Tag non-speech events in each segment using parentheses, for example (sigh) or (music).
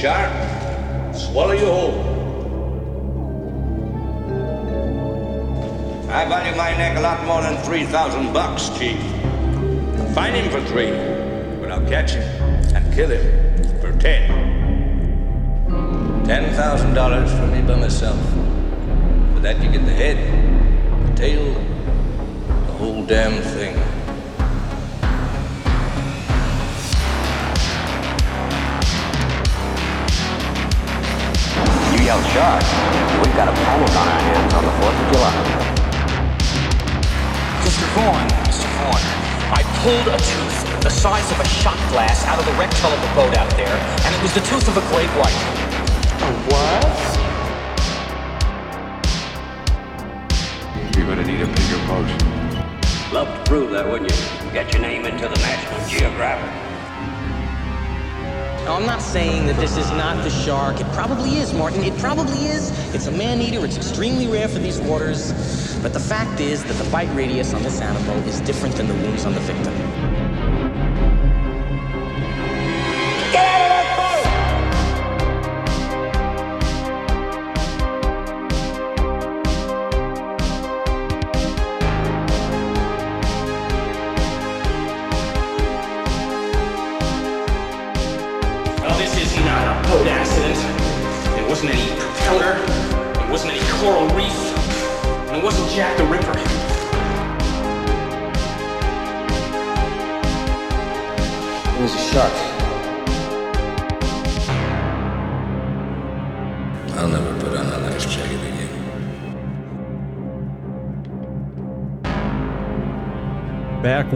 shark, swallow you whole. I value my neck a lot more than 3,000 bucks, Chief. Find him for three, but I'll catch him and kill him for ten. $10,000 for me by myself. For that you get the head, the tail, the whole damn thing. Yell shark. We've got a panic on our hands on the 4th of July. Mr. Vaughn, Mr. Vaughn, I pulled a tooth the size of a shot glass out of the rectal of the boat out there, and it was the tooth of a great white. A what? You're gonna need a bigger boat. Love to prove that, wouldn't you? Get your name into the National Geographic. No, I'm not saying that this is not the shark. It probably is, Martin. It probably is. It's a man-eater. It's extremely rare for these waters. But the fact is that the bite radius on this animal is different than the wounds on the victim.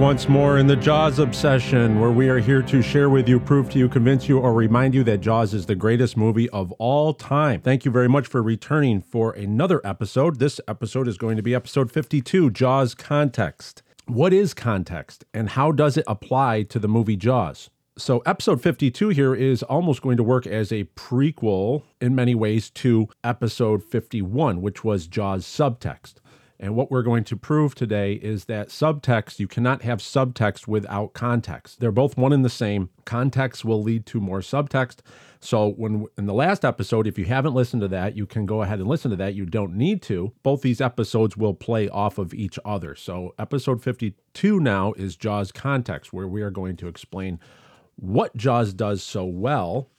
Once more in the Jaws obsession, where we are here to share with you, prove to you, convince you, or remind you that Jaws is the greatest movie of all time. Thank you very much for returning for another episode. This episode is going to be episode 52 Jaws Context. What is context and how does it apply to the movie Jaws? So, episode 52 here is almost going to work as a prequel in many ways to episode 51, which was Jaws subtext. And what we're going to prove today is that subtext, you cannot have subtext without context. They're both one and the same. Context will lead to more subtext. So, when in the last episode, if you haven't listened to that, you can go ahead and listen to that. You don't need to. Both these episodes will play off of each other. So, episode 52 now is Jaws context, where we are going to explain what Jaws does so well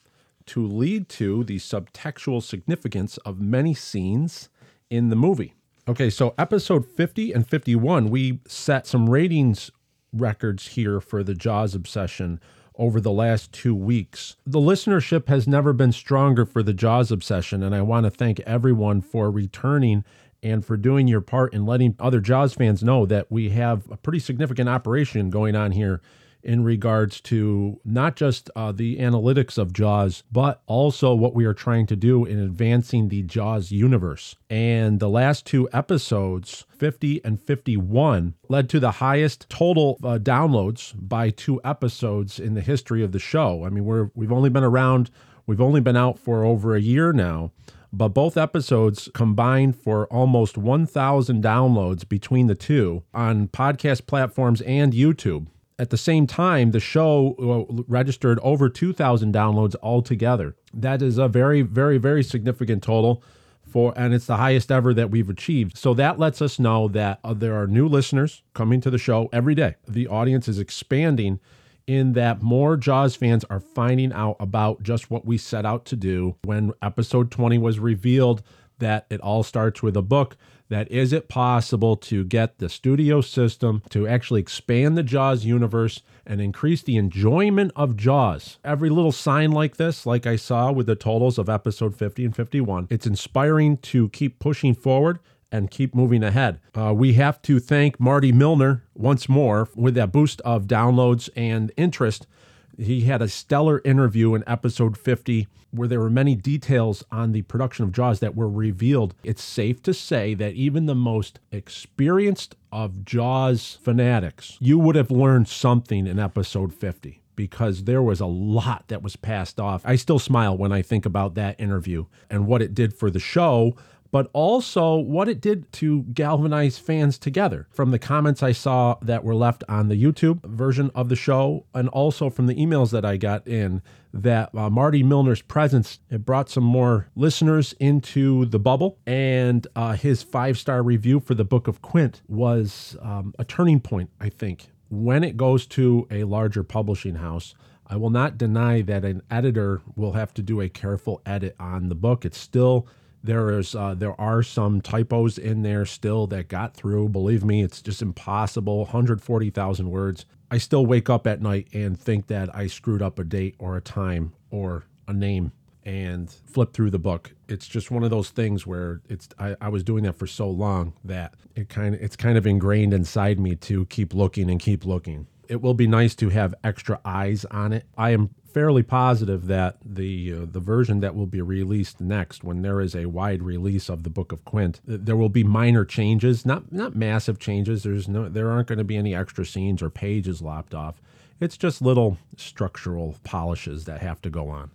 to lead to the subtextual significance of many scenes in the movie. Okay, so episode 50 and 51, we set some ratings records here for the Jaws obsession over the last two weeks. The listenership has never been stronger for the Jaws obsession, and I want to thank everyone for returning and for doing your part in letting other Jaws fans know that we have a pretty significant operation going on here in regards to not just uh, the analytics of Jaws, but also what we are trying to do in advancing the Jaws universe. And the last two episodes, 50 and 51, led to the highest total uh, downloads by two episodes in the history of the show. I mean, we're we've only been around, we've only been out for over a year now. But both episodes combined for almost 1,000 downloads between the two on podcast platforms and YouTube at the same time, the show uh, registered over 2,000 downloads altogether. That is a very, very, very significant total. For, and it's the highest ever that we've achieved. So that lets us know that uh, there are new listeners coming to the show every day. The audience is expanding in that more Jaws fans are finding out about just what we set out to do when episode 20 was revealed that it all starts with a book that is it possible to get the studio system to actually expand the Jaws universe and increase the enjoyment of Jaws. Every little sign like this, like I saw with the totals of episode 50 and 51, it's inspiring to keep pushing forward and keep moving ahead. Uh, we have to thank Marty Milner once more with that boost of downloads and interest he had a stellar interview in episode 50 where there were many details on the production of Jaws that were revealed. It's safe to say that even the most experienced of Jaws fanatics, you would have learned something in episode 50 because there was a lot that was passed off. I still smile when I think about that interview and what it did for the show, but also what it did to galvanize fans together. From the comments I saw that were left on the YouTube version of the show, and also from the emails that I got in, that uh, Marty Milner's presence it brought some more listeners into the bubble, and uh, his five star review for the Book of Quint was um, a turning point, I think, when it goes to a larger publishing house. I will not deny that an editor will have to do a careful edit on the book. It's still there is uh, there are some typos in there still that got through. Believe me, it's just impossible. 140,000 words. I still wake up at night and think that I screwed up a date or a time or a name and flip through the book. It's just one of those things where it's I, I was doing that for so long that it kind of it's kind of ingrained inside me to keep looking and keep looking. It will be nice to have extra eyes on it. I am fairly positive that the uh, the version that will be released next, when there is a wide release of the Book of Quint, there will be minor changes, not not massive changes. There's no there aren't going to be any extra scenes or pages lopped off. It's just little structural polishes that have to go on.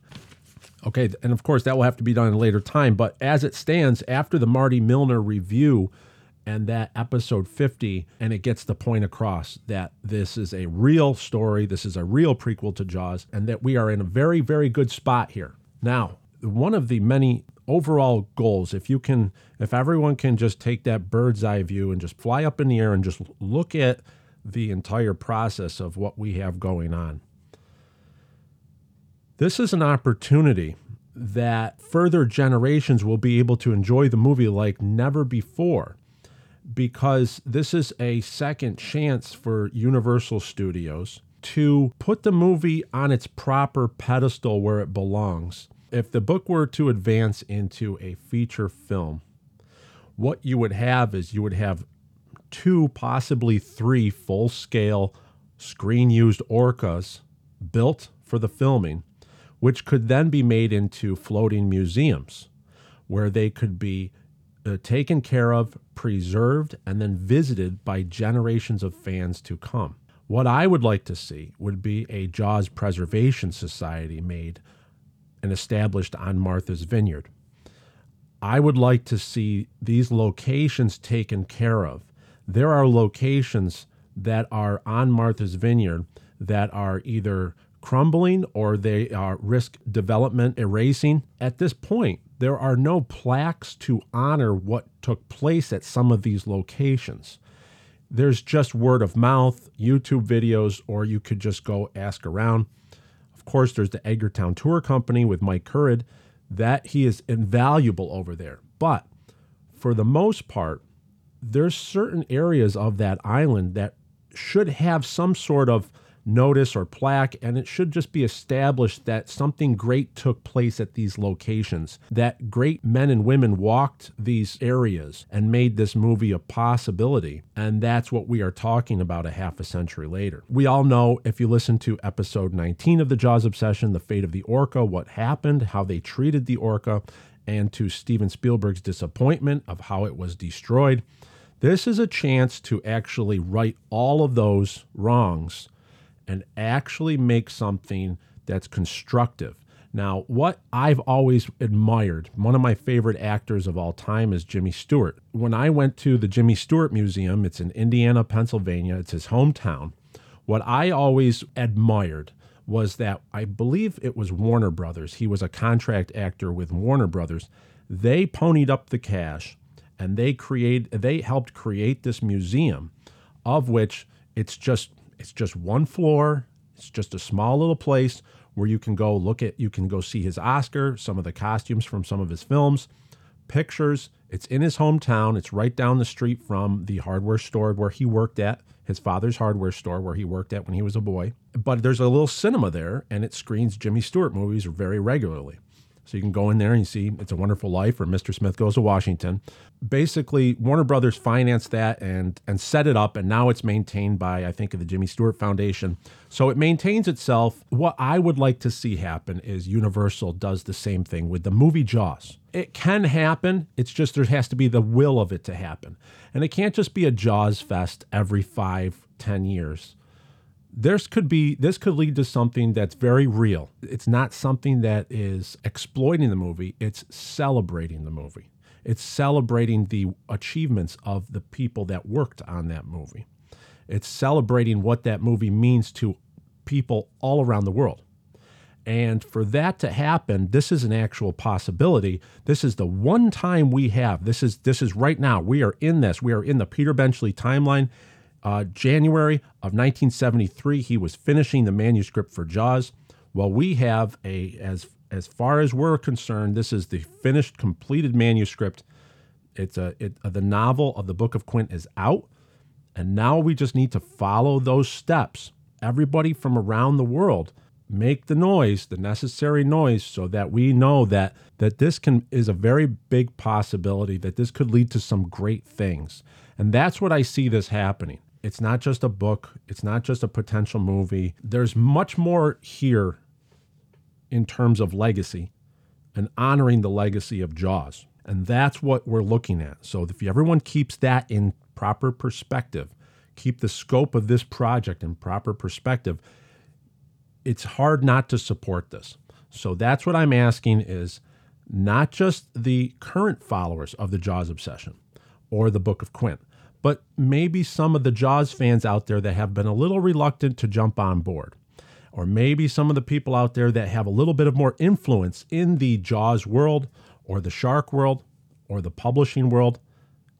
Okay, and of course that will have to be done in a later time. But as it stands, after the Marty Milner review and that episode 50, and it gets the point across that this is a real story, this is a real prequel to Jaws, and that we are in a very, very good spot here. Now, one of the many overall goals, if you can, if everyone can just take that bird's eye view and just fly up in the air and just look at the entire process of what we have going on this is an opportunity that further generations will be able to enjoy the movie like never before because this is a second chance for Universal Studios to put the movie on its proper pedestal where it belongs. If the book were to advance into a feature film, what you would have is you would have two, possibly three full scale screen used orcas built for the filming which could then be made into floating museums where they could be uh, taken care of, preserved, and then visited by generations of fans to come. What I would like to see would be a Jaws Preservation Society made and established on Martha's Vineyard. I would like to see these locations taken care of. There are locations that are on Martha's Vineyard that are either crumbling or they are risk development erasing. At this point, there are no plaques to honor what took place at some of these locations. There's just word of mouth, YouTube videos, or you could just go ask around. Of course, there's the Edgartown Tour Company with Mike Currid. That he is invaluable over there. But for the most part, there's certain areas of that island that should have some sort of notice or plaque, and it should just be established that something great took place at these locations, that great men and women walked these areas and made this movie a possibility. And that's what we are talking about a half a century later. We all know if you listen to episode 19 of the Jaws Obsession, The Fate of the Orca, what happened, how they treated the orca, and to Steven Spielberg's disappointment of how it was destroyed. This is a chance to actually right all of those wrongs and actually make something that's constructive. Now, what I've always admired, one of my favorite actors of all time is Jimmy Stewart. When I went to the Jimmy Stewart Museum, it's in Indiana, Pennsylvania, it's his hometown. What I always admired was that I believe it was Warner Brothers. He was a contract actor with Warner Brothers. They ponied up the cash and they create they helped create this museum of which it's just it's just one floor. It's just a small little place where you can go look at, you can go see his Oscar, some of the costumes from some of his films, pictures. It's in his hometown. It's right down the street from the hardware store where he worked at, his father's hardware store where he worked at when he was a boy. But there's a little cinema there and it screens Jimmy Stewart movies very regularly. So you can go in there and you see It's a Wonderful Life or Mr. Smith Goes to Washington. Basically, Warner Brothers financed that and and set it up, and now it's maintained by I think the Jimmy Stewart Foundation. So it maintains itself. What I would like to see happen is Universal does the same thing with the movie Jaws. It can happen. It's just there has to be the will of it to happen, and it can't just be a Jaws fest every five, ten years this could be this could lead to something that's very real. It's not something that is exploiting the movie, it's celebrating the movie. It's celebrating the achievements of the people that worked on that movie. It's celebrating what that movie means to people all around the world. And for that to happen, this is an actual possibility. This is the one time we have. This is this is right now. We are in this. We are in the Peter Benchley timeline. Uh, January of 1973, he was finishing the manuscript for Jaws. Well, we have a as as far as we're concerned, this is the finished, completed manuscript. It's a it, uh, the novel of the Book of Quint is out, and now we just need to follow those steps. Everybody from around the world make the noise, the necessary noise, so that we know that that this can is a very big possibility that this could lead to some great things. And that's what I see this happening. It's not just a book, it's not just a potential movie. There's much more here in terms of legacy and honoring the legacy of Jaws. And that's what we're looking at. So if everyone keeps that in proper perspective, keep the scope of this project in proper perspective, it's hard not to support this. So that's what I'm asking is not just the current followers of the Jaws obsession or the Book of Quint, but maybe some of the Jaws fans out there that have been a little reluctant to jump on board. Or maybe some of the people out there that have a little bit of more influence in the Jaws world or the shark world or the publishing world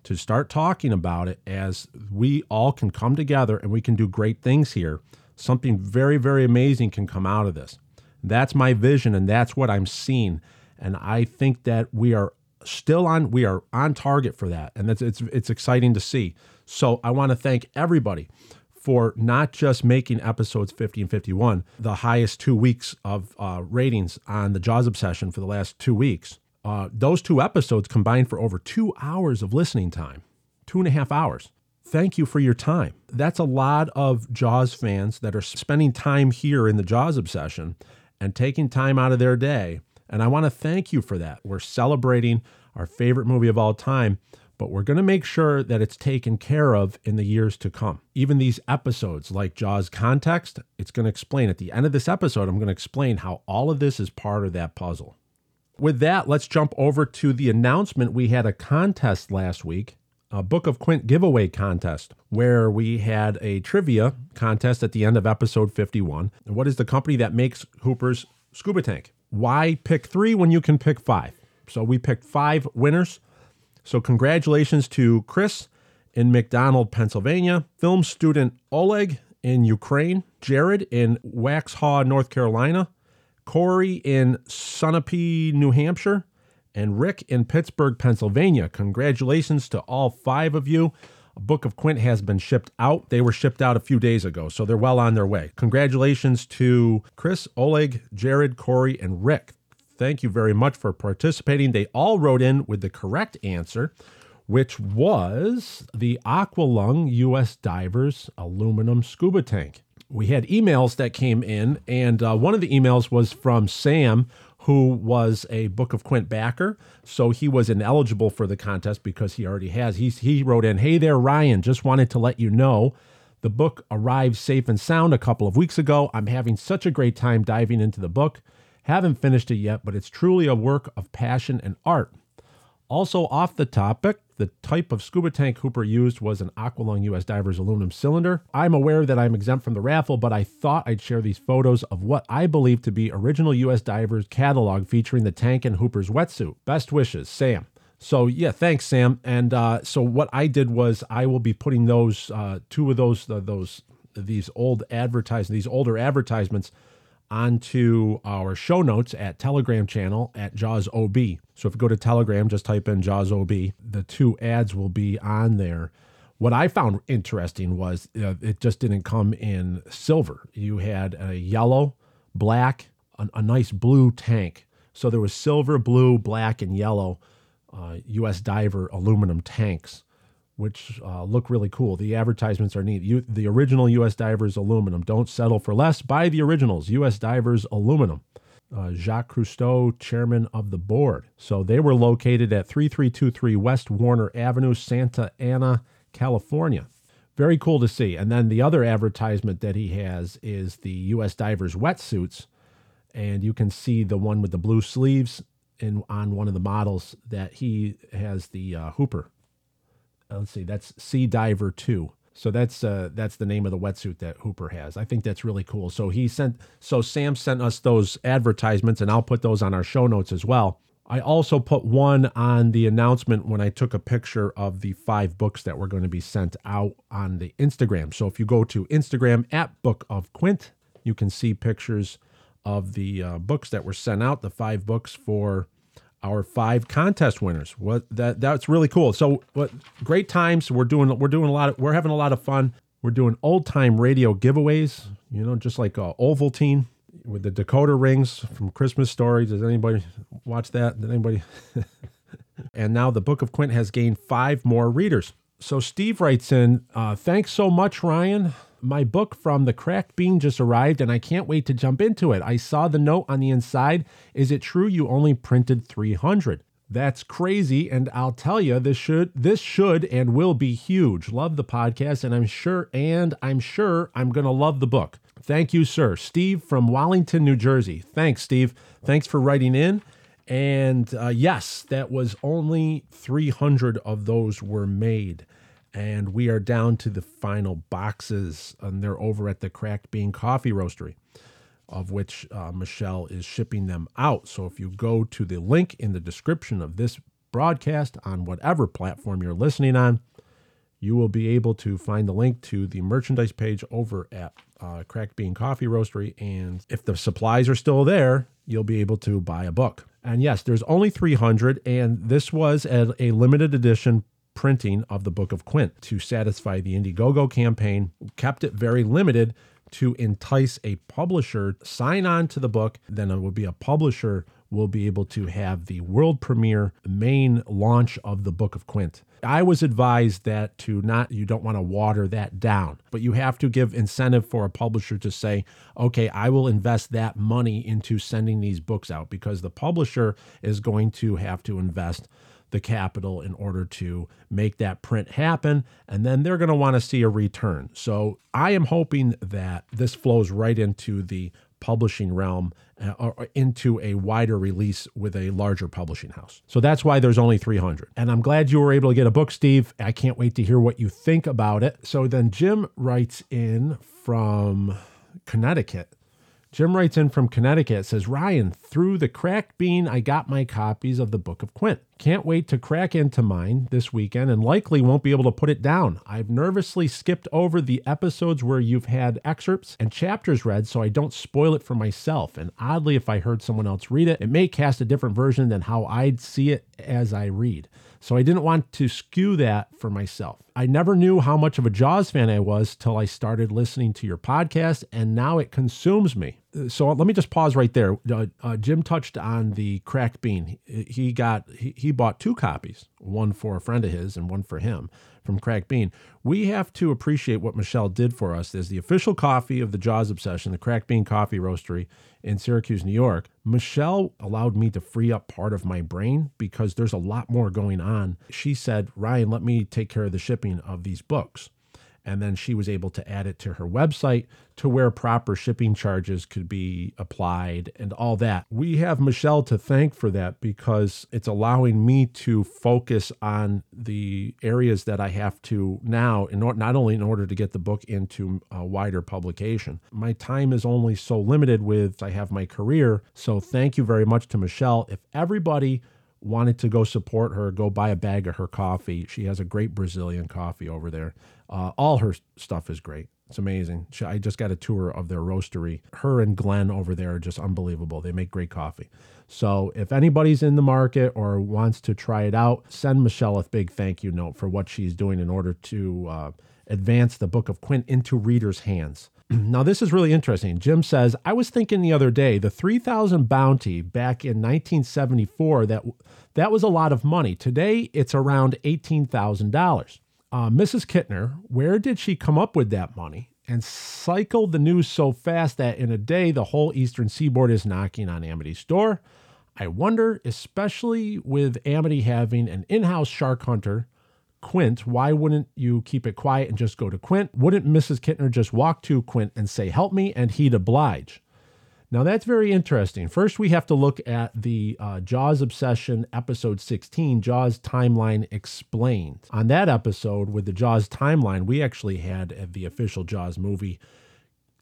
to start talking about it as we all can come together and we can do great things here something very, very amazing can come out of this. That's my vision, and that's what I'm seeing. And I think that we are still on we are on target for that, and it's it's it's exciting to see. So I want to thank everybody for not just making episodes 50 and 51 the highest two weeks of uh, ratings on the Jaws Obsession for the last two weeks. Uh, those two episodes combined for over two hours of listening time, two and a half hours thank you for your time. That's a lot of Jaws fans that are spending time here in the Jaws obsession and taking time out of their day. And I want to thank you for that. We're celebrating our favorite movie of all time, but we're going to make sure that it's taken care of in the years to come. Even these episodes, like Jaws Context, it's going to explain at the end of this episode, I'm going to explain how all of this is part of that puzzle. With that, let's jump over to the announcement. We had a contest last week a Book of Quint giveaway contest where we had a trivia contest at the end of episode 51. What is the company that makes Hooper's scuba tank? Why pick three when you can pick five? So we picked five winners. So congratulations to Chris in McDonald, Pennsylvania, film student Oleg in Ukraine, Jared in Waxhaw, North Carolina, Corey in Sunapee, New Hampshire, and Rick in Pittsburgh, Pennsylvania. Congratulations to all five of you. A book of Quint has been shipped out. They were shipped out a few days ago, so they're well on their way. Congratulations to Chris, Oleg, Jared, Corey, and Rick. Thank you very much for participating. They all wrote in with the correct answer, which was the Aqualung U.S. Divers aluminum scuba tank. We had emails that came in, and uh, one of the emails was from Sam, who was a Book of Quint backer. So he was ineligible for the contest because he already has. He's, he wrote in, Hey there, Ryan, just wanted to let you know the book arrived safe and sound a couple of weeks ago. I'm having such a great time diving into the book. Haven't finished it yet, but it's truly a work of passion and art. Also, off the topic, the type of scuba tank Hooper used was an Aqualung US Divers aluminum cylinder. I'm aware that I'm exempt from the raffle, but I thought I'd share these photos of what I believe to be original US Divers catalog featuring the tank and Hooper's wetsuit. Best wishes, Sam. So yeah, thanks, Sam. And uh, so what I did was I will be putting those uh, two of those uh, those these old advertisements, these older advertisements onto our show notes at Telegram channel at Jaws OB. So if you go to Telegram, just type in Jaws OB. The two ads will be on there. What I found interesting was uh, it just didn't come in silver. You had a yellow, black, a, a nice blue tank. So there was silver, blue, black, and yellow uh, U.S. diver aluminum tanks which uh, look really cool. The advertisements are neat. You, the original U.S. Divers aluminum. Don't settle for less. Buy the originals. U.S. Divers aluminum. Uh, Jacques Cousteau, chairman of the board. So they were located at 3323 West Warner Avenue, Santa Ana, California. Very cool to see. And then the other advertisement that he has is the U.S. Divers wetsuits. And you can see the one with the blue sleeves in on one of the models that he has the uh, Hooper. Uh, let's see, that's Sea Diver Two. So that's uh, that's the name of the wetsuit that Hooper has. I think that's really cool. So he sent so Sam sent us those advertisements, and I'll put those on our show notes as well. I also put one on the announcement when I took a picture of the five books that were going to be sent out on the Instagram. So if you go to Instagram at Book of Quint, you can see pictures of the uh, books that were sent out, the five books for our five contest winners. What that that's really cool. So what great times. We're doing we're doing a lot of we're having a lot of fun. We're doing old time radio giveaways, you know, just like uh, Ovaltine with the decoder rings from Christmas Story. Does anybody watch that? Did anybody? (laughs) and now the Book of Quint has gained five more readers. So Steve writes in, uh, thanks so much, Ryan. My book from the cracked bean just arrived and I can't wait to jump into it. I saw the note on the inside. Is it true you only printed 300? That's crazy and I'll tell you this should this should and will be huge. Love the podcast and I'm sure and I'm sure I'm going to love the book. Thank you, sir. Steve from Wallington, New Jersey. Thanks, Steve. Thanks for writing in. And uh, yes, that was only 300 of those were made and we are down to the final boxes, and they're over at the Cracked Bean Coffee Roastery, of which uh, Michelle is shipping them out. So if you go to the link in the description of this broadcast on whatever platform you're listening on, you will be able to find the link to the merchandise page over at uh, Cracked Bean Coffee Roastery. And if the supplies are still there, you'll be able to buy a book. And yes, there's only 300, and this was a, a limited edition printing of the Book of Quint to satisfy the Indiegogo campaign, kept it very limited to entice a publisher sign on to the book then it would be a publisher will be able to have the world premiere main launch of the book of quint. I was advised that to not you don't want to water that down but you have to give incentive for a publisher to say okay i will invest that money into sending these books out because the publisher is going to have to invest the capital in order to make that print happen. And then they're going to want to see a return. So I am hoping that this flows right into the publishing realm uh, or into a wider release with a larger publishing house. So that's why there's only 300. And I'm glad you were able to get a book, Steve. I can't wait to hear what you think about it. So then Jim writes in from Connecticut Jim writes in from Connecticut, says, Ryan, through the cracked bean, I got my copies of the Book of Quint. Can't wait to crack into mine this weekend and likely won't be able to put it down. I've nervously skipped over the episodes where you've had excerpts and chapters read so I don't spoil it for myself. And oddly, if I heard someone else read it, it may cast a different version than how I'd see it as I read. So I didn't want to skew that for myself. I never knew how much of a Jaws fan I was till I started listening to your podcast, and now it consumes me. So let me just pause right there. Uh, uh, Jim touched on the cracked bean. He got he, he bought two copies, one for a friend of his and one for him from Cracked Bean. We have to appreciate what Michelle did for us as the official coffee of the Jaws Obsession, the Cracked Bean Coffee Roastery in Syracuse, New York. Michelle allowed me to free up part of my brain because there's a lot more going on. She said, Ryan, let me take care of the shipping of these books and then she was able to add it to her website to where proper shipping charges could be applied and all that. We have Michelle to thank for that because it's allowing me to focus on the areas that I have to now, in or- not only in order to get the book into a wider publication. My time is only so limited with I have my career. So thank you very much to Michelle. If everybody wanted to go support her, go buy a bag of her coffee. She has a great Brazilian coffee over there. Uh, all her stuff is great. It's amazing. She, I just got a tour of their roastery. Her and Glenn over there are just unbelievable. They make great coffee. So if anybody's in the market or wants to try it out, send Michelle a big thank you note for what she's doing in order to uh, advance the Book of Quint into readers' hands. (clears throat) now, this is really interesting. Jim says, I was thinking the other day, the 3000 bounty back in 1974, that, that was a lot of money. Today, it's around $18,000. Uh, Mrs. Kitner, where did she come up with that money? And cycled the news so fast that in a day, the whole eastern seaboard is knocking on Amity's door. I wonder, especially with Amity having an in house shark hunter, Quint, why wouldn't you keep it quiet and just go to Quint? Wouldn't Mrs. Kitner just walk to Quint and say, Help me? And he'd oblige. Now that's very interesting. First, we have to look at the uh, Jaws Obsession episode 16, Jaws Timeline Explained. On that episode with the Jaws timeline, we actually had uh, the official Jaws movie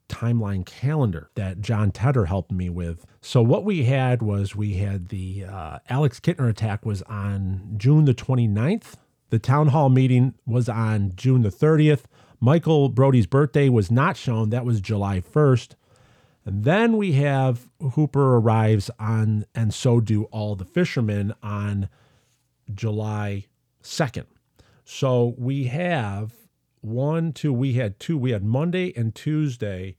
timeline calendar that Jon Tedder helped me with. So what we had was we had the uh, Alex Kitner attack was on June the 29th. The town hall meeting was on June the 30th. Michael Brody's birthday was not shown. That was July 1st. And then we have Hooper arrives on, and so do all the fishermen on July 2nd. So we have one, two, we had two, we had Monday and Tuesday.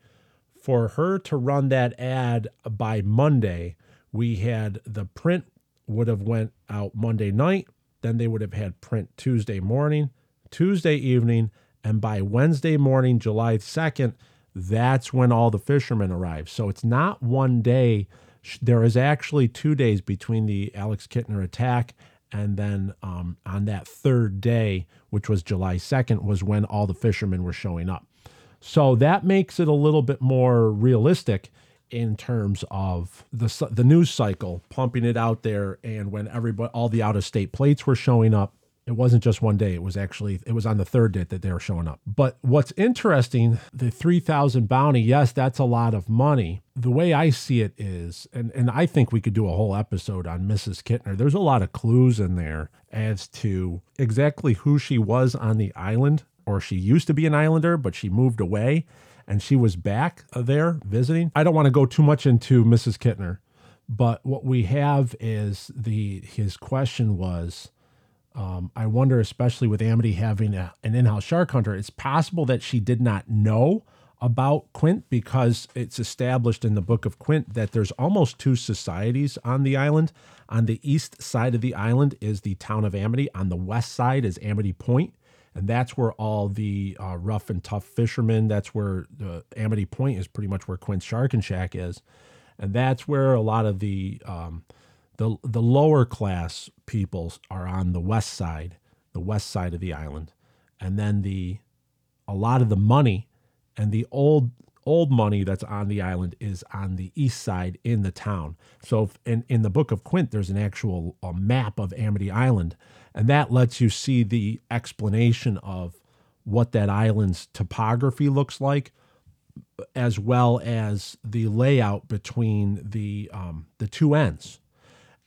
For her to run that ad by Monday, we had the print would have went out Monday night, then they would have had print Tuesday morning, Tuesday evening, and by Wednesday morning, July 2nd, that's when all the fishermen arrive. So it's not one day. There is actually two days between the Alex Kitner attack and then um, on that third day, which was July 2nd, was when all the fishermen were showing up. So that makes it a little bit more realistic in terms of the the news cycle, pumping it out there, and when everybody, all the out of state plates were showing up. It wasn't just one day. It was actually it was on the third day that they were showing up. But what's interesting, the three thousand bounty, yes, that's a lot of money. The way I see it is, and and I think we could do a whole episode on Mrs. Kitner. There's a lot of clues in there as to exactly who she was on the island, or she used to be an islander, but she moved away and she was back there visiting. I don't want to go too much into Mrs. Kitner, but what we have is the his question was um, I wonder, especially with Amity having a, an in-house shark hunter, it's possible that she did not know about Quint because it's established in the Book of Quint that there's almost two societies on the island. On the east side of the island is the town of Amity. On the west side is Amity Point, and that's where all the uh, rough and tough fishermen. That's where the Amity Point is pretty much where Quint's Sharkin' Shack is, and that's where a lot of the um, the the lower class peoples are on the west side, the west side of the island, and then the a lot of the money and the old old money that's on the island is on the east side in the town. So in in the book of Quint, there's an actual a map of Amity Island, and that lets you see the explanation of what that island's topography looks like as well as the layout between the um, the two ends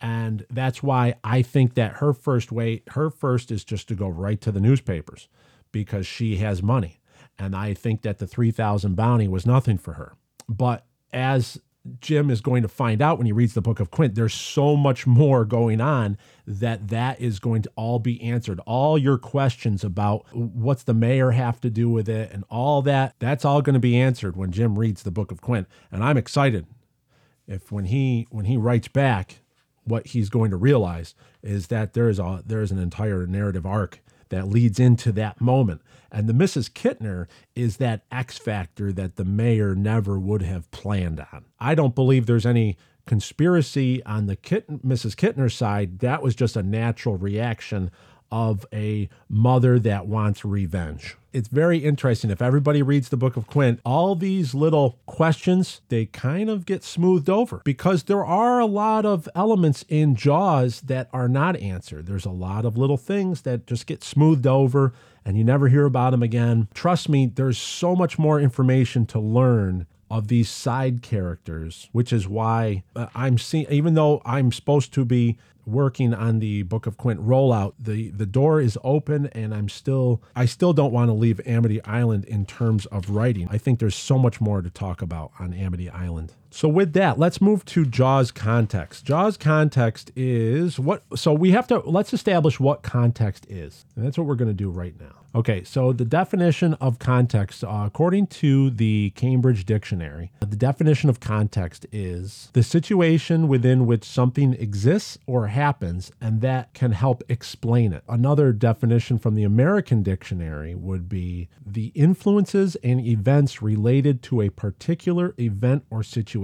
and that's why I think that her first way, her first is just to go right to the newspapers because she has money. And I think that the 3000 bounty was nothing for her. But as Jim is going to find out when he reads the book of Quint, there's so much more going on that that is going to all be answered. All your questions about what's the mayor have to do with it and all that, that's all going to be answered when Jim reads the book of Quint. And I'm excited if when he when he writes back what he's going to realize is that there is a there is an entire narrative arc that leads into that moment. And the Mrs. Kitner is that X factor that the mayor never would have planned on. I don't believe there's any conspiracy on the Kitten, Mrs. Kitner side. That was just a natural reaction of a mother that wants revenge. It's very interesting. If everybody reads the book of Quint, all these little questions, they kind of get smoothed over because there are a lot of elements in Jaws that are not answered. There's a lot of little things that just get smoothed over and you never hear about them again. Trust me, there's so much more information to learn of these side characters, which is why uh, I'm seeing, even though I'm supposed to be working on the Book of Quint rollout, the the door is open, and I'm still I still don't want to leave Amity Island in terms of writing. I think there's so much more to talk about on Amity Island. So with that, let's move to Jaws context. Jaws context is what so we have to let's establish what context is. And that's what we're going to do right now. Okay, so the definition of context, uh, according to the Cambridge Dictionary, the definition of context is the situation within which something exists or happens and that can help explain it. Another definition from the American Dictionary would be the influences and events related to a particular event or situation.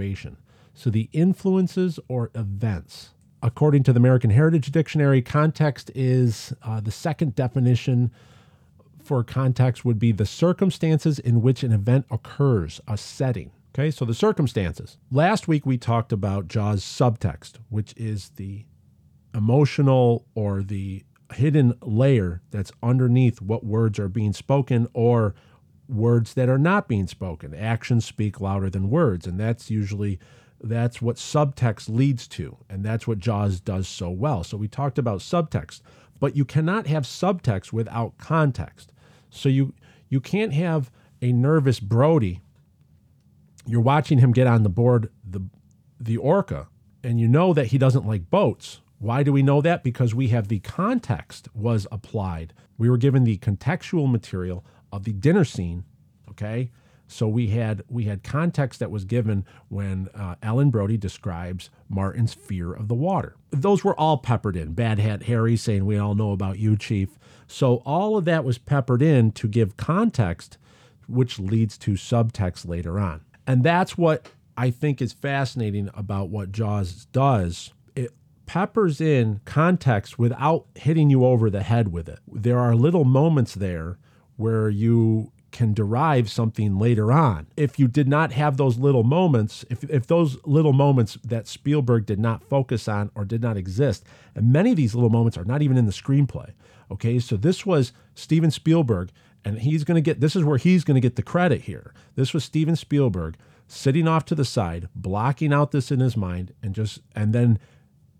So the influences or events. According to the American Heritage Dictionary, context is uh, the second definition for context would be the circumstances in which an event occurs, a setting. Okay, so the circumstances. Last week we talked about Jaws subtext, which is the emotional or the hidden layer that's underneath what words are being spoken or words that are not being spoken. Actions speak louder than words, and that's usually that's what subtext leads to, and that's what Jaws does so well. So we talked about subtext, but you cannot have subtext without context. So you you can't have a nervous Brody. You're watching him get on the board the the orca, and you know that he doesn't like boats. Why do we know that? Because we have the context was applied. We were given the contextual material of the dinner scene. Okay, so we had we had context that was given when uh, Ellen Brody describes Martin's fear of the water. Those were all peppered in. Bad Hat Harry saying, "We all know about you, Chief." So all of that was peppered in to give context, which leads to subtext later on, and that's what I think is fascinating about what Jaws does. It peppers in context without hitting you over the head with it. There are little moments there where you can derive something later on. If you did not have those little moments, if, if those little moments that Spielberg did not focus on or did not exist, and many of these little moments are not even in the screenplay. Okay, so this was Steven Spielberg, and he's going to get this is where he's going to get the credit here. This was Steven Spielberg sitting off to the side, blocking out this in his mind, and just and then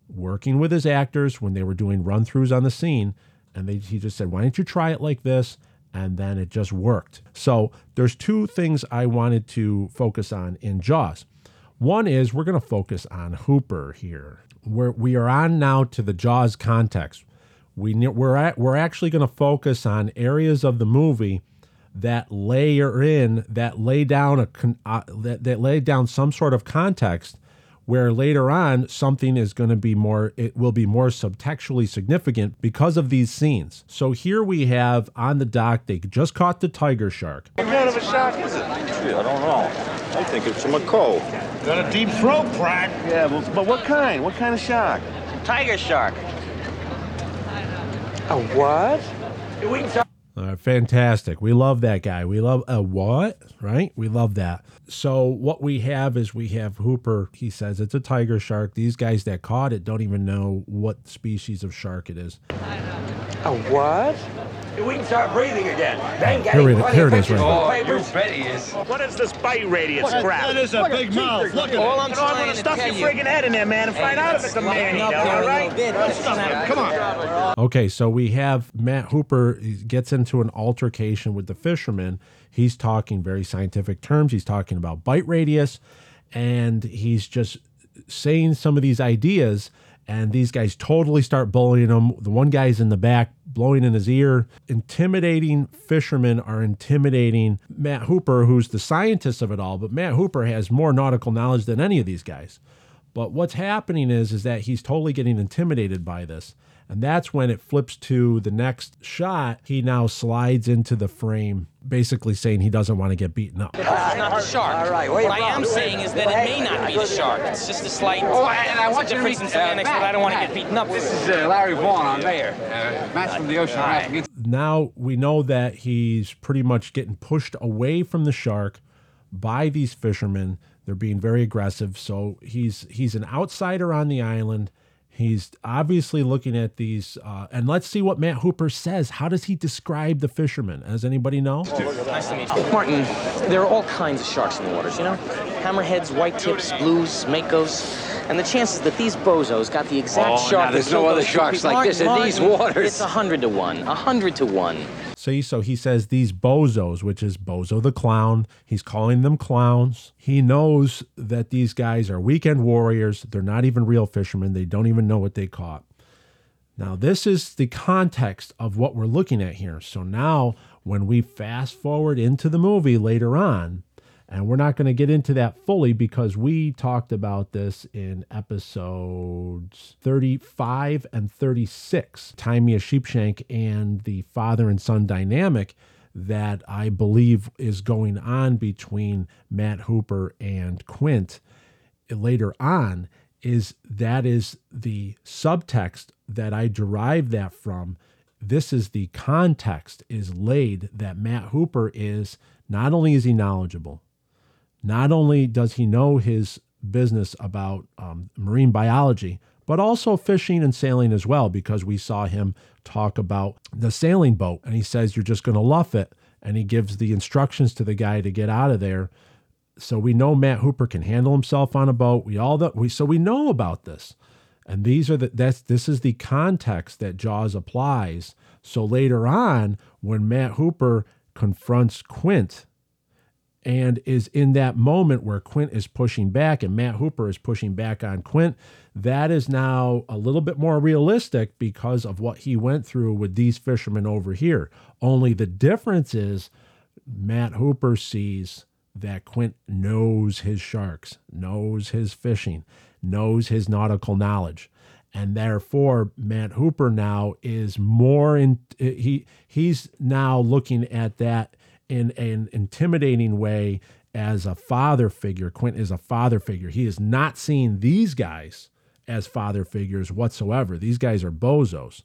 working with his actors when they were doing run throughs on the scene. And they, he just said, Why don't you try it like this? And then it just worked. So there's two things I wanted to focus on in Jaws. One is we're going to focus on Hooper here. We're, we are on now to the Jaws context. We, we're, at, we're actually going to focus on areas of the movie that layer in, that lay down a uh, that, that lay down some sort of context where later on something is going to be more it will be more subtextually significant because of these scenes so here we have on the dock they just caught the tiger shark What kind of a shark is it? Gee, I don't know. I think it's a mako. Got a deep throat, crack Yeah, well, but what kind? What kind of shark? Tiger shark. A what? Uh, fantastic. We love that guy. We love a what, right? We love that. So what we have is we have Hooper. He says it's a tiger shark. These guys that caught it don't even know what species of shark it is. A what? We can start breathing again. Then get Here it- here it is, pictures right from oh, papers. bet he is. What is this bite radius crap? is a big mouth. Look at All I'm You know, I'm gonna to stuff tell your you. friggin' head in there, man, and find out if it's a man eater, Up there all a little right? bit, but it's not- Come on. Okay, so we have Matt Hooper gets into an altercation with the fisherman. He's talking very scientific terms. He's talking about bite radius, and he's just saying some of these ideas. And these guys totally start bullying him. The one guy's in the back, blowing in his ear. Intimidating fishermen are intimidating Matt Hooper, who's the scientist of it all. But Matt Hooper has more nautical knowledge than any of these guys. But what's happening is is that he's totally getting intimidated by this. And that's when it flips to the next shot. He now slides into the frame, basically saying he doesn't want to get beaten up. This is not the shark. All right, where what I am saying is that it may not be the shark. It's just a slight Oh, and I want you to difference meet, in semantics uh, I don't want to get beaten up This is uh, Larry Vaughn, our mayor. Uh, Matt's from the Oceanographic Now we know that he's pretty much getting pushed away from the shark by these fishermen. They're being very aggressive. So he's he's an outsider on the island. He's obviously looking at these, uh, and let's see what Matt Hooper says. How does he describe the fishermen? Does anybody know? Nice to meet you. Martin, there are all kinds of sharks in the waters, you know? Hammerheads, white tips, blues, makos. And the chances that these bozos got the exact Oh, shark now, there's that no killed other sharks people- like this in Martin, these waters. It's a hundred to one. A hundred to one. See, so he says these bozos, which is Bozo the clown. He's calling them clowns. He knows that these guys are weekend warriors. They're not even real fishermen. They don't even know what they caught. Now, this is the context of what we're looking at here. So now, when we fast forward into the movie later on, and we're not going to get into that fully because we talked about this in episodes 35 and 36. Tie Me a Sheepshank and the father and son dynamic that I believe is going on between Matt Hooper and Quint later on is that is the subtext that I derive that from. This is the context is laid that Matt Hooper is not only is he knowledgeable, Not only does he know his business about um, marine biology, but also fishing and sailing as well, because we saw him talk about the sailing boat and he says, You're just going to luff it. And he gives the instructions to the guy to get out of there. So we know Matt Hooper can handle himself on a boat. We all that we so we know about this. And these are the that's this is the context that Jaws applies. So later on, when Matt Hooper confronts Quint and is in that moment where Quint is pushing back and Matt Hooper is pushing back on Quint, that is now a little bit more realistic because of what he went through with these fishermen over here. Only the difference is Matt Hooper sees that Quint knows his sharks, knows his fishing, knows his nautical knowledge. And therefore, Matt Hooper now is more in he he's now looking at that in an intimidating way as a father figure. Quint is a father figure. He is not seeing these guys as father figures whatsoever. These guys are bozos.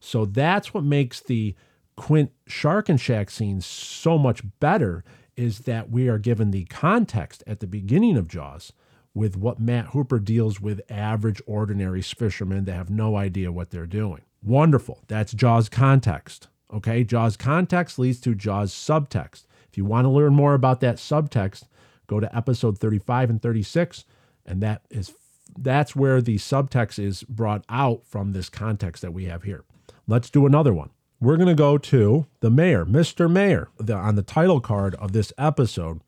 So that's what makes the Quint Sharkin' Shack scene so much better is that we are given the context at the beginning of Jaws with what Matt Hooper deals with average, ordinary fishermen that have no idea what they're doing. Wonderful. That's Jaws context. Okay, Jaws context leads to Jaws subtext. If you want to learn more about that subtext, go to episode 35 and 36, and that is that's where the subtext is brought out from this context that we have here. Let's do another one. We're going to go to the mayor, Mr. Mayor. The, on the title card of this episode,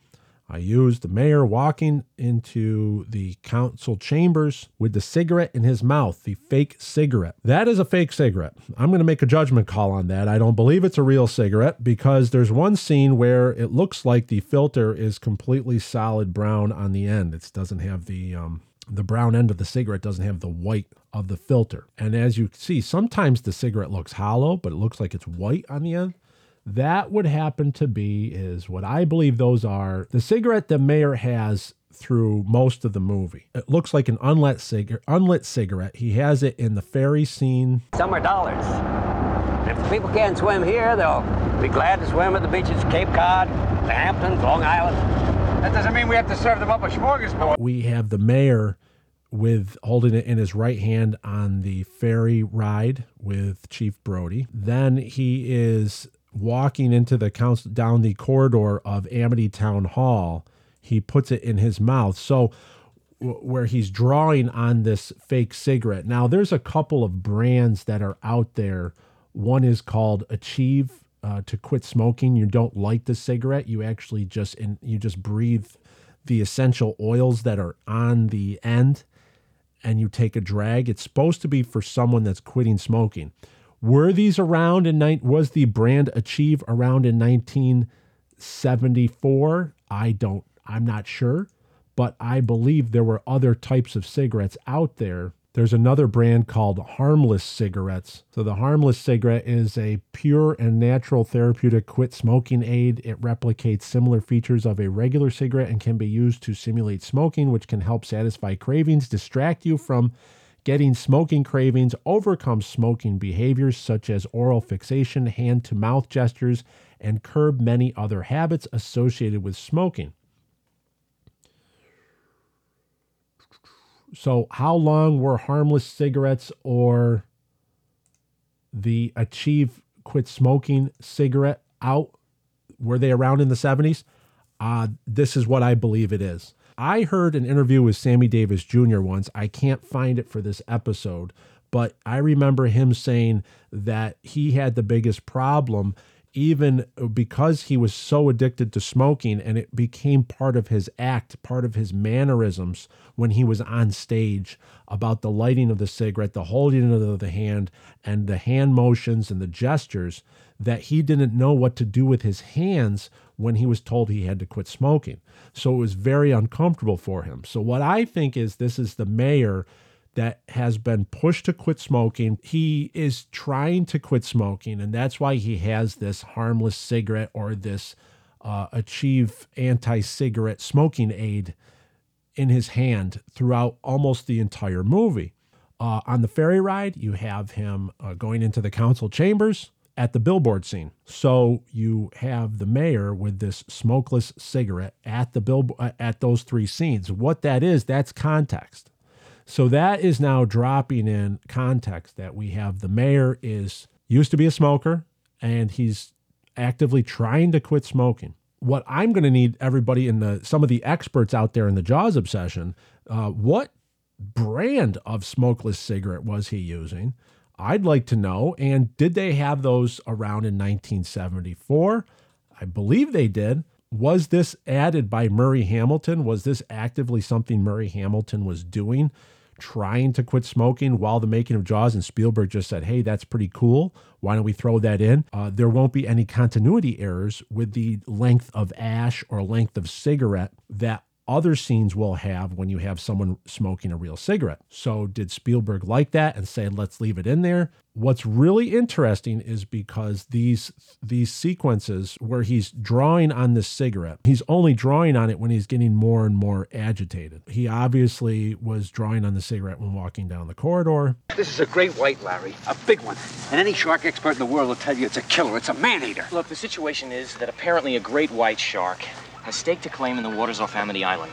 I used the mayor walking into the council chambers with the cigarette in his mouth, the fake cigarette. That is a fake cigarette. I'm going to make a judgment call on that. I don't believe it's a real cigarette because there's one scene where it looks like the filter is completely solid brown on the end. It doesn't have the um, the brown end of the cigarette doesn't have the white of the filter. And as you see, sometimes the cigarette looks hollow, but it looks like it's white on the end. That would happen to be is what I believe those are. The cigarette the mayor has through most of the movie. It looks like an unlit cigarette. Unlit cigarette. He has it in the ferry scene. Some are dollars. If the people can't swim here, they'll be glad to swim at the beaches of Cape Cod, the Hamptons, Long Island. That doesn't mean we have to serve them up a smorgasbord. We have the mayor with holding it in his right hand on the ferry ride with Chief Brody. Then he is walking into the council down the corridor of Amity Town Hall. He puts it in his mouth. So w- where he's drawing on this fake cigarette. Now there's a couple of brands that are out there. One is called Achieve uh, to quit smoking. You don't light the cigarette. You actually just in, you just breathe the essential oils that are on the end and you take a drag. It's supposed to be for someone that's quitting smoking. Were these around in night? Was the brand Achieve around in 1974? I don't. I'm not sure, but I believe there were other types of cigarettes out there. There's another brand called Harmless Cigarettes. So the Harmless cigarette is a pure and natural therapeutic quit smoking aid. It replicates similar features of a regular cigarette and can be used to simulate smoking, which can help satisfy cravings, distract you from getting smoking cravings, overcome smoking behaviors such as oral fixation, hand to mouth gestures, and curb many other habits associated with smoking. So, how long were harmless cigarettes or the Achieve Quit Smoking cigarette out? Were they around in the 70s? Uh, this is what I believe it is. I heard an interview with Sammy Davis Jr. once. I can't find it for this episode, but I remember him saying that he had the biggest problem even because he was so addicted to smoking and it became part of his act, part of his mannerisms when he was on stage about the lighting of the cigarette, the holding of the hand, and the hand motions and the gestures that he didn't know what to do with his hands when he was told he had to quit smoking. So it was very uncomfortable for him. So, what I think is this is the mayor that has been pushed to quit smoking. He is trying to quit smoking, and that's why he has this harmless cigarette or this uh, Achieve anti cigarette smoking aid in his hand throughout almost the entire movie. Uh, on the ferry ride, you have him uh, going into the council chambers, at the billboard scene. So you have the mayor with this smokeless cigarette at the bill uh, at those three scenes. What that is, that's context. So that is now dropping in context that we have the mayor is used to be a smoker and he's actively trying to quit smoking. What I'm going to need everybody in the some of the experts out there in the Jaws obsession, uh, what brand of smokeless cigarette was he using? I'd like to know. And did they have those around in 1974? I believe they did. Was this added by Murray Hamilton? Was this actively something Murray Hamilton was doing, trying to quit smoking while the making of Jaws? And Spielberg just said, hey, that's pretty cool. Why don't we throw that in? Uh, there won't be any continuity errors with the length of ash or length of cigarette that other scenes will have when you have someone smoking a real cigarette. So, did Spielberg like that and say, let's leave it in there? What's really interesting is because these these sequences where he's drawing on the cigarette, he's only drawing on it when he's getting more and more agitated. He obviously was drawing on the cigarette when walking down the corridor. This is a great white, Larry. A big one. And any shark expert in the world will tell you it's a killer. It's a man-eater. Look, the situation is that apparently a great white shark has staked a claim in the waters off Amity Island.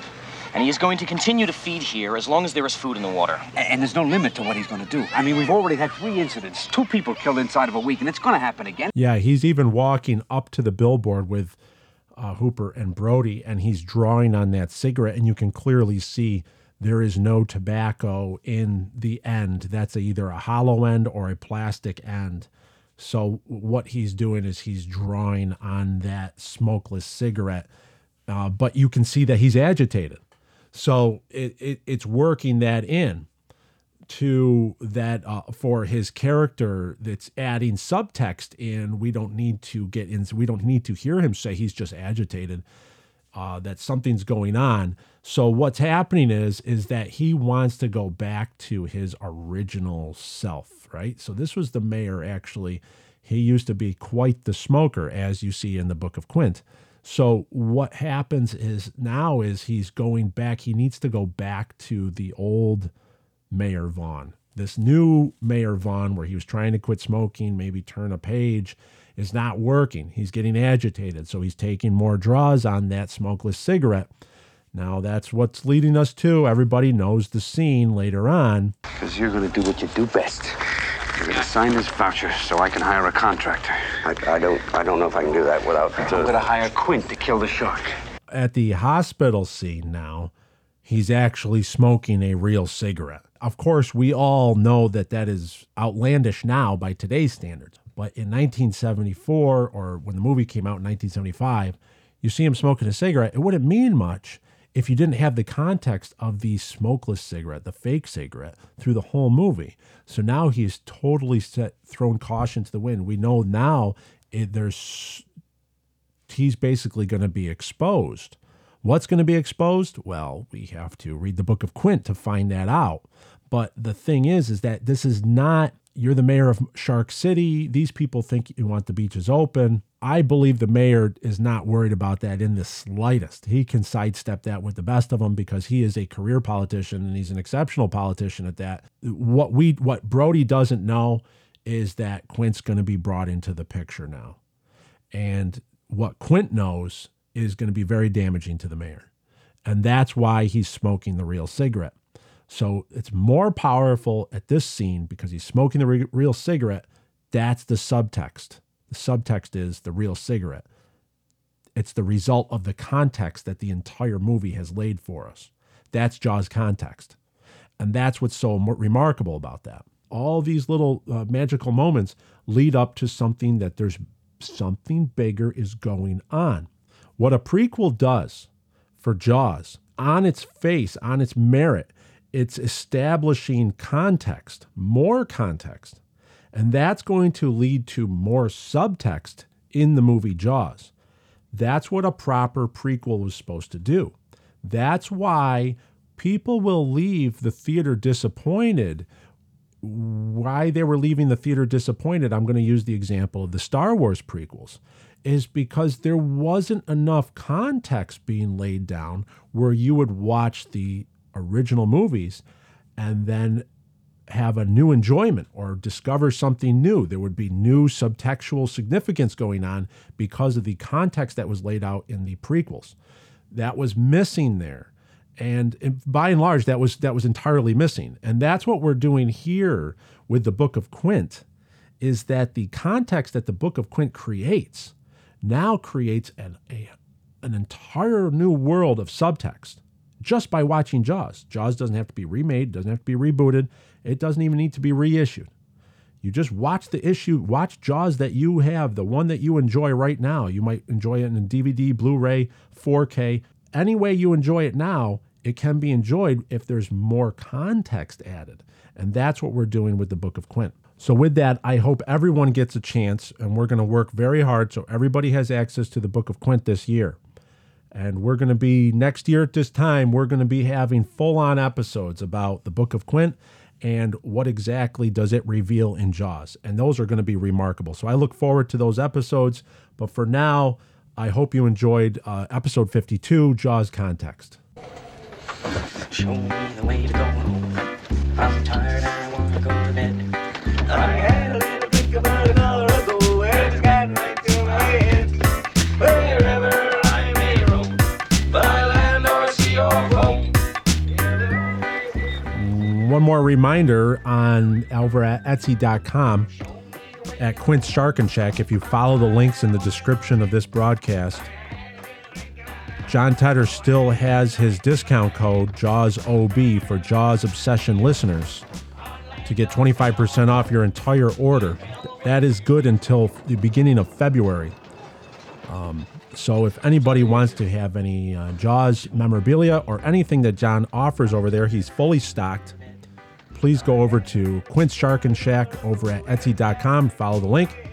And he is going to continue to feed here as long as there is food in the water. And, and there's no limit to what he's going to do. I mean, we've already had three incidents, two people killed inside of a week, and it's going to happen again. Yeah, he's even walking up to the billboard with uh, Hooper and Brody, and he's drawing on that cigarette, and you can clearly see there is no tobacco in the end. That's a, either a hollow end or a plastic end. So what he's doing is he's drawing on that smokeless cigarette uh, but you can see that he's agitated. So it, it, it's working that in to that uh, for his character that's adding subtext in we don't need to get in we don't need to hear him say he's just agitated uh, that something's going on. So what's happening is is that he wants to go back to his original self right? So this was the mayor actually. He used to be quite the smoker as you see in the book of quint so what happens is now is he's going back. He needs to go back to the old Mayor Vaughn. This new Mayor Vaughn, where he was trying to quit smoking, maybe turn a page, is not working. He's getting agitated, so he's taking more draws on that smokeless cigarette. Now that's what's leading us to. Everybody knows the scene later on. Because you're going to do what you do best. You're going to sign this voucher so I can hire a contractor. I, I don't I don't know if I can do that without. Uh, I'm going to hire Quint to kill the shark. At the hospital scene now, he's actually smoking a real cigarette. Of course, we all know that that is outlandish now by today's standards. But in 1974, or when the movie came out in 1975, you see him smoking a cigarette. It wouldn't mean much if you didn't have the context of the smokeless cigarette, the fake cigarette, through the whole movie. So now he's totally set, thrown caution to the wind. We know now it, there's he's basically going to be exposed. What's going to be exposed? Well, we have to read the book of Quint to find that out. But the thing is, is that this is not you're the mayor of Shark City. These people think you want the beaches open. I believe the mayor is not worried about that in the slightest. He can sidestep that with the best of them because he is a career politician and he's an exceptional politician at that. What we what Brody doesn't know is that Quint's going to be brought into the picture now. And what Quint knows is going to be very damaging to the mayor. And that's why he's smoking the real cigarette. So it's more powerful at this scene because he's smoking the re- real cigarette. That's the subtext. The subtext is the real cigarette. It's the result of the context that the entire movie has laid for us. That's Jaws context. And that's what's so remarkable about that. All these little uh, magical moments lead up to something that there's something bigger is going on. What a prequel does for Jaws on its face, on its merit, it's establishing context, more context. And that's going to lead to more subtext in the movie Jaws. That's what a proper prequel was supposed to do. That's why people will leave the theater disappointed. Why they were leaving the theater disappointed, I'm going to use the example of the Star Wars prequels, is because there wasn't enough context being laid down where you would watch the original movies and then have a new enjoyment or discover something new. There would be new subtextual significance going on because of the context that was laid out in the prequels. That was missing there. And, by and large, that was that was entirely missing. And that's what we're doing here with the Book of Quint, is that the context that the Book of Quint creates now creates an, a, an entire new world of subtext just by watching Jaws. Jaws doesn't have to be remade, doesn't have to be rebooted, it doesn't even need to be reissued. You just watch the issue, watch Jaws that you have, the one that you enjoy right now. You might enjoy it in DVD, Blu ray, 4K. Any way you enjoy it now, it can be enjoyed if there's more context added. And that's what we're doing with the Book of Quint. So, with that, I hope everyone gets a chance, and we're going to work very hard so everybody has access to the Book of Quint this year. And we're going to be, next year at this time, we're going to be having full on episodes about the Book of Quint and what exactly does it reveal in Jaws. And those are going to be remarkable. So, I look forward to those episodes. But for now, I hope you enjoyed uh, episode 52 Jaws Context. Show me the way to go One more reminder on over at Etsy.com at Quint's Sharkin' Shack. If you follow the links in the description of this broadcast, Jon Tedder still has his discount code JAWSOB for Jaws Obsession listeners to get 25% off your entire order. That is good until the beginning of February. Um, so if anybody wants to have any uh, Jaws memorabilia or anything that John offers over there, he's fully stocked. Please go over to Quint's Sharkin' Shack over at Etsy.com. Follow the link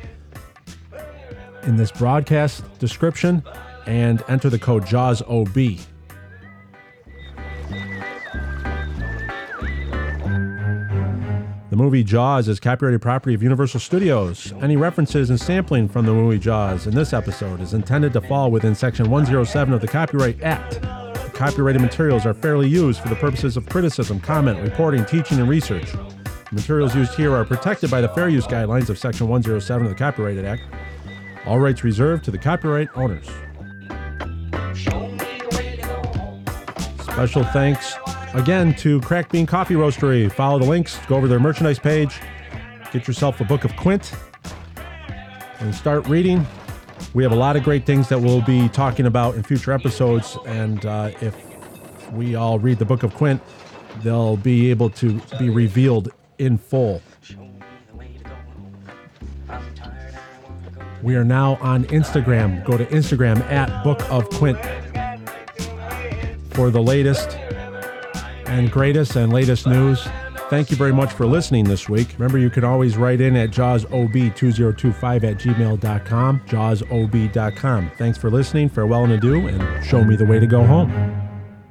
in this broadcast description and enter the code JAWSOB. The movie Jaws is copyrighted property of Universal Studios. Any references and sampling from the movie Jaws in this episode is intended to fall within Section 107 of the Copyright Act. Copyrighted materials are fairly used for the purposes of criticism, comment, reporting, teaching, and research. The materials used here are protected by the fair use guidelines of Section 107 of the Copyright Act. All rights reserved to the copyright owners. Special thanks again to Cracked Bean Coffee Roastery. Follow the links, go over their merchandise page, get yourself a book of Quint, and start reading. We have a lot of great things that we'll be talking about in future episodes, and uh, if we all read the book of Quint, they'll be able to be revealed in full. We are now on Instagram. Go to Instagram at Book of Quint for the latest and greatest and latest news. Thank you very much for listening this week. Remember, you can always write in at jawsob2025 at gmail.com, jawsob.com. Thanks for listening. Farewell and adieu, and show me the way to go home.